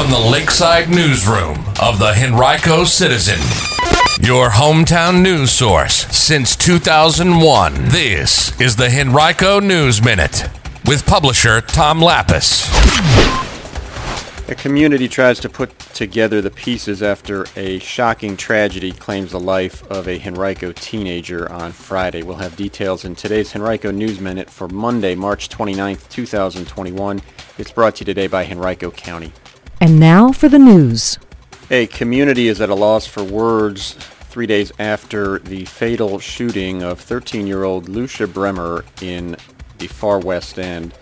from the Lakeside Newsroom of the Henrico Citizen, your hometown news source since 2001. This is the Henrico News Minute with publisher Tom Lappas. A community tries to put together the pieces after a shocking tragedy claims the life of a Henrico teenager on Friday. We'll have details in today's Henrico News Minute for Monday, March 29th, 2021. It's brought to you today by Henrico County. And now for the news. A community is at a loss for words three days after the fatal shooting of 13-year-old Lucia Bremer in the far west end.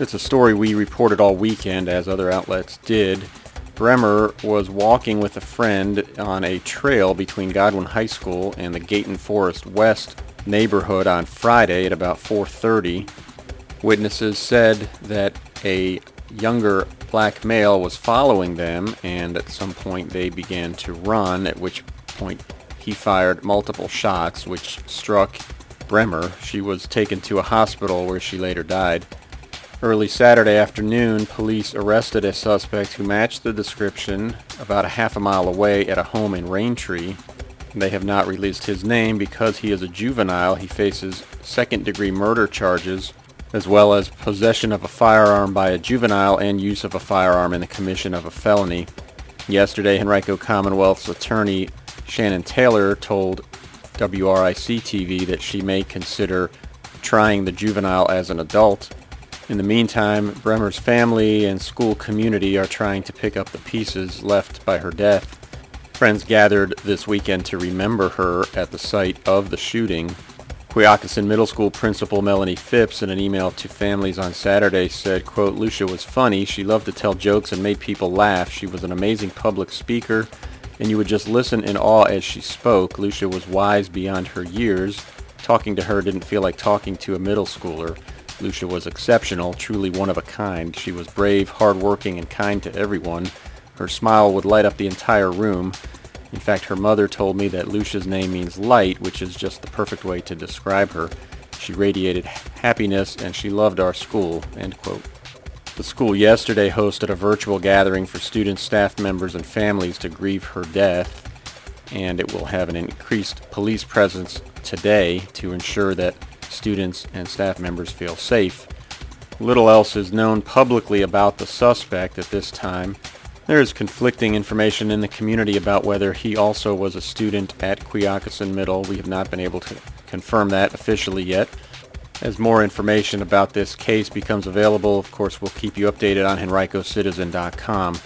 It's a story we reported all weekend, as other outlets did. Bremer was walking with a friend on a trail between Godwin High School and the Gayton Forest West neighborhood on Friday at about 4:30. Witnesses said that a younger black male was following them and at some point they began to run at which point he fired multiple shots which struck Bremer. She was taken to a hospital where she later died. Early Saturday afternoon, police arrested a suspect who matched the description about a half a mile away at a home in Raintree. They have not released his name because he is a juvenile. He faces second degree murder charges as well as possession of a firearm by a juvenile and use of a firearm in the commission of a felony. Yesterday, Henrico Commonwealth's attorney Shannon Taylor told WRIC TV that she may consider trying the juvenile as an adult. In the meantime, Bremer's family and school community are trying to pick up the pieces left by her death. Friends gathered this weekend to remember her at the site of the shooting. Quioccasin Middle School principal Melanie Phipps in an email to families on Saturday said, quote, Lucia was funny. She loved to tell jokes and made people laugh. She was an amazing public speaker, and you would just listen in awe as she spoke. Lucia was wise beyond her years. Talking to her didn't feel like talking to a middle schooler. Lucia was exceptional, truly one of a kind. She was brave, hardworking, and kind to everyone. Her smile would light up the entire room. In fact, her mother told me that Lucia's name means light, which is just the perfect way to describe her. She radiated happiness and she loved our school. End quote. The school yesterday hosted a virtual gathering for students, staff members, and families to grieve her death, and it will have an increased police presence today to ensure that students and staff members feel safe. Little else is known publicly about the suspect at this time. There is conflicting information in the community about whether he also was a student at Quioccasin Middle. We have not been able to confirm that officially yet. As more information about this case becomes available, of course, we'll keep you updated on henricocitizen.com.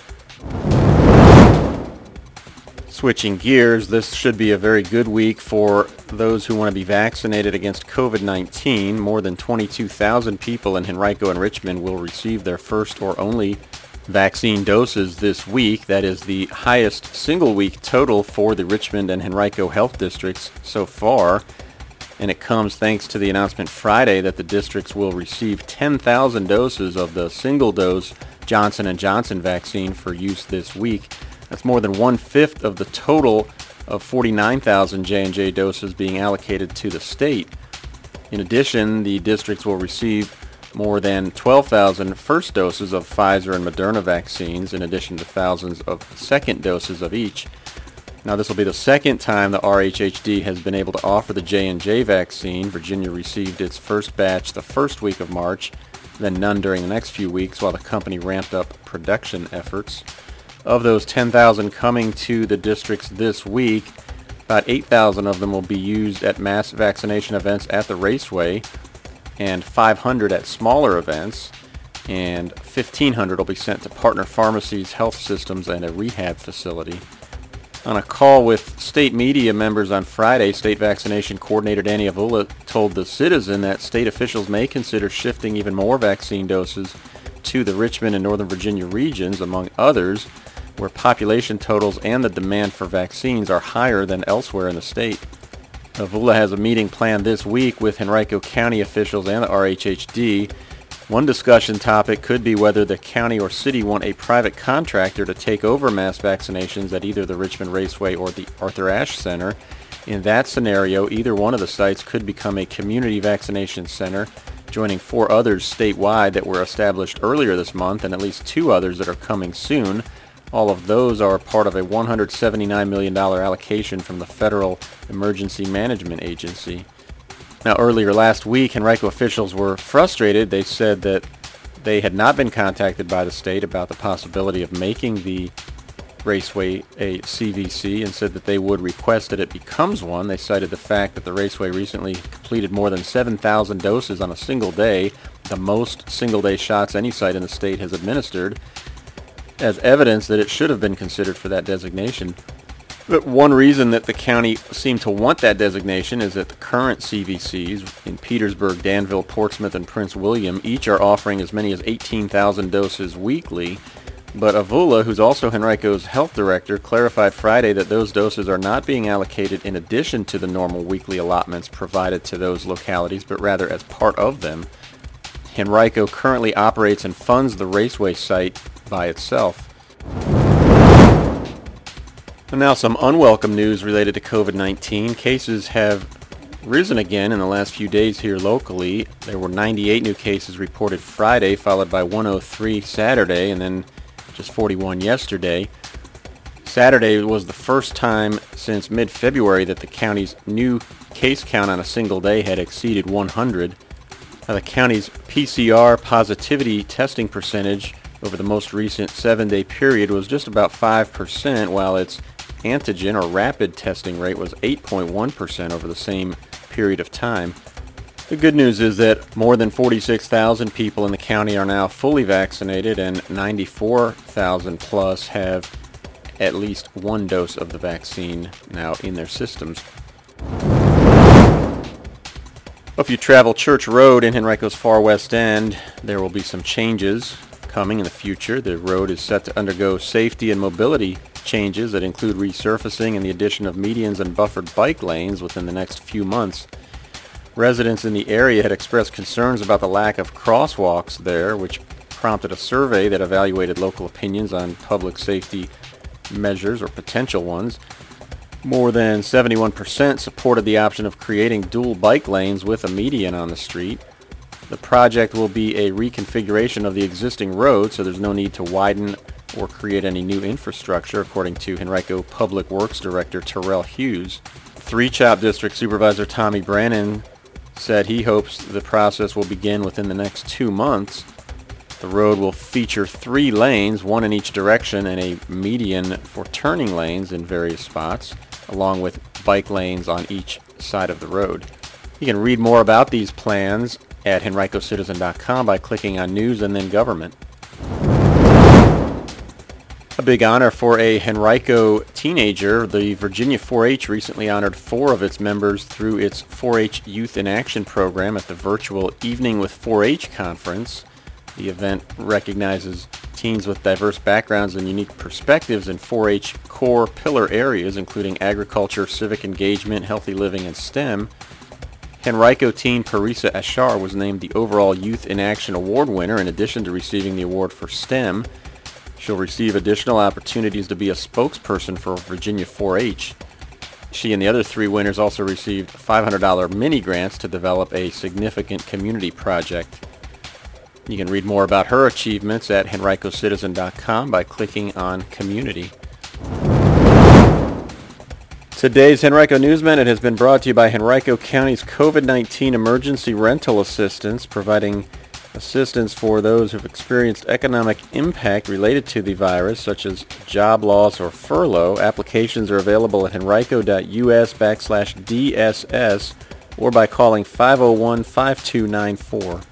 Switching gears, this should be a very good week for those who want to be vaccinated against COVID-19. More than 22,000 people in Henrico and Richmond will receive their first or only vaccine doses this week. That is the highest single week total for the Richmond and Henrico health districts so far. And it comes thanks to the announcement Friday that the districts will receive 10,000 doses of the single dose Johnson & Johnson vaccine for use this week. That's more than one-fifth of the total of 49,000 J&J doses being allocated to the state. In addition, the districts will receive more than 12,000 first doses of Pfizer and Moderna vaccines, in addition to thousands of second doses of each. Now, this will be the second time the RHHD has been able to offer the J&J vaccine. Virginia received its first batch the first week of March, then none during the next few weeks while the company ramped up production efforts. Of those 10,000 coming to the districts this week, about 8,000 of them will be used at mass vaccination events at the raceway, and 500 at smaller events, and 1,500 will be sent to partner pharmacies, health systems, and a rehab facility. On a call with state media members on Friday, State Vaccination Coordinator Danny Avula told the Citizen that state officials may consider shifting even more vaccine doses to the Richmond and Northern Virginia regions, among others, where population totals and the demand for vaccines are higher than elsewhere in the state. Uh, Avula has a meeting planned this week with Henrico County officials and the RHHD. One discussion topic could be whether the county or city want a private contractor to take over mass vaccinations at either the Richmond Raceway or the Arthur Ashe Center. In that scenario, either one of the sites could become a community vaccination center, joining four others statewide that were established earlier this month and at least two others that are coming soon. All of those are part of a $179 million allocation from the Federal Emergency Management Agency. Now, earlier last week, Henrico officials were frustrated. They said that they had not been contacted by the state about the possibility of making the raceway a CVC and said that they would request that it becomes one. They cited the fact that the raceway recently completed more than 7,000 doses on a single day, the most single-day shots any site in the state has administered, as evidence that it should have been considered for that designation. But one reason that the county seemed to want that designation is that the current CVCs in Petersburg, Danville, Portsmouth, and Prince William each are offering as many as 18,000 doses weekly, but Avula, who's also Henrico's health director, clarified Friday that those doses are not being allocated in addition to the normal weekly allotments provided to those localities, but rather as part of them. Henrico currently operates and funds the raceway site by itself. And now some unwelcome news related to COVID-19. Cases have risen again in the last few days here locally. There were 98 new cases reported Friday, followed by 103 Saturday, and then just 41 yesterday. Saturday was the first time since mid-February that the county's new case count on a single day had exceeded 100. Now, the county's PCR positivity testing percentage over the most recent seven-day period was just about 5%, while its antigen or rapid testing rate was 8.1% over the same period of time. The good news is that more than 46,000 people in the county are now fully vaccinated and 94,000 plus have at least one dose of the vaccine now in their systems. If you travel Church Road in Henrico's far west end, there will be some changes coming in the future. The road is set to undergo safety and mobility changes that include resurfacing and the addition of medians and buffered bike lanes within the next few months. Residents in the area had expressed concerns about the lack of crosswalks there, which prompted a survey that evaluated local opinions on public safety measures or potential ones. More than 71% supported the option of creating dual bike lanes with a median on the street. The project will be a reconfiguration of the existing road, so there's no need to widen or create any new infrastructure, according to Henrico Public Works Director Terrell Hughes. Three Chopt District Supervisor Tommy Branin said he hopes the process will begin within the next two months. The road will feature three lanes, one in each direction, and a median for turning lanes in various spots, along with bike lanes on each side of the road. You can read more about these plans at henricocitizen.com by clicking on News and then Government. A big honor for a Henrico teenager. The Virginia 4-H recently honored four of its members through its 4-H Youth in Action program at the virtual Evening with 4-H conference. The event recognizes teens with diverse backgrounds and unique perspectives in 4-H core pillar areas, including agriculture, civic engagement, healthy living, and STEM. Henrico teen Parisa Ashar was named the overall Youth in Action Award winner in addition to receiving the award for STEM. She'll receive additional opportunities to be a spokesperson for Virginia 4-H. She and the other three winners also received $500 mini grants to develop a significant community project. You can read more about her achievements at henricocitizen.com by clicking on Community. Today's Henrico News Minute has been brought to you by Henrico County's COVID-19 Emergency Rental Assistance, providing assistance for those who've experienced economic impact related to the virus, such as job loss or furlough. Applications are available at henrico.us backslash DSS or by calling 501-5294.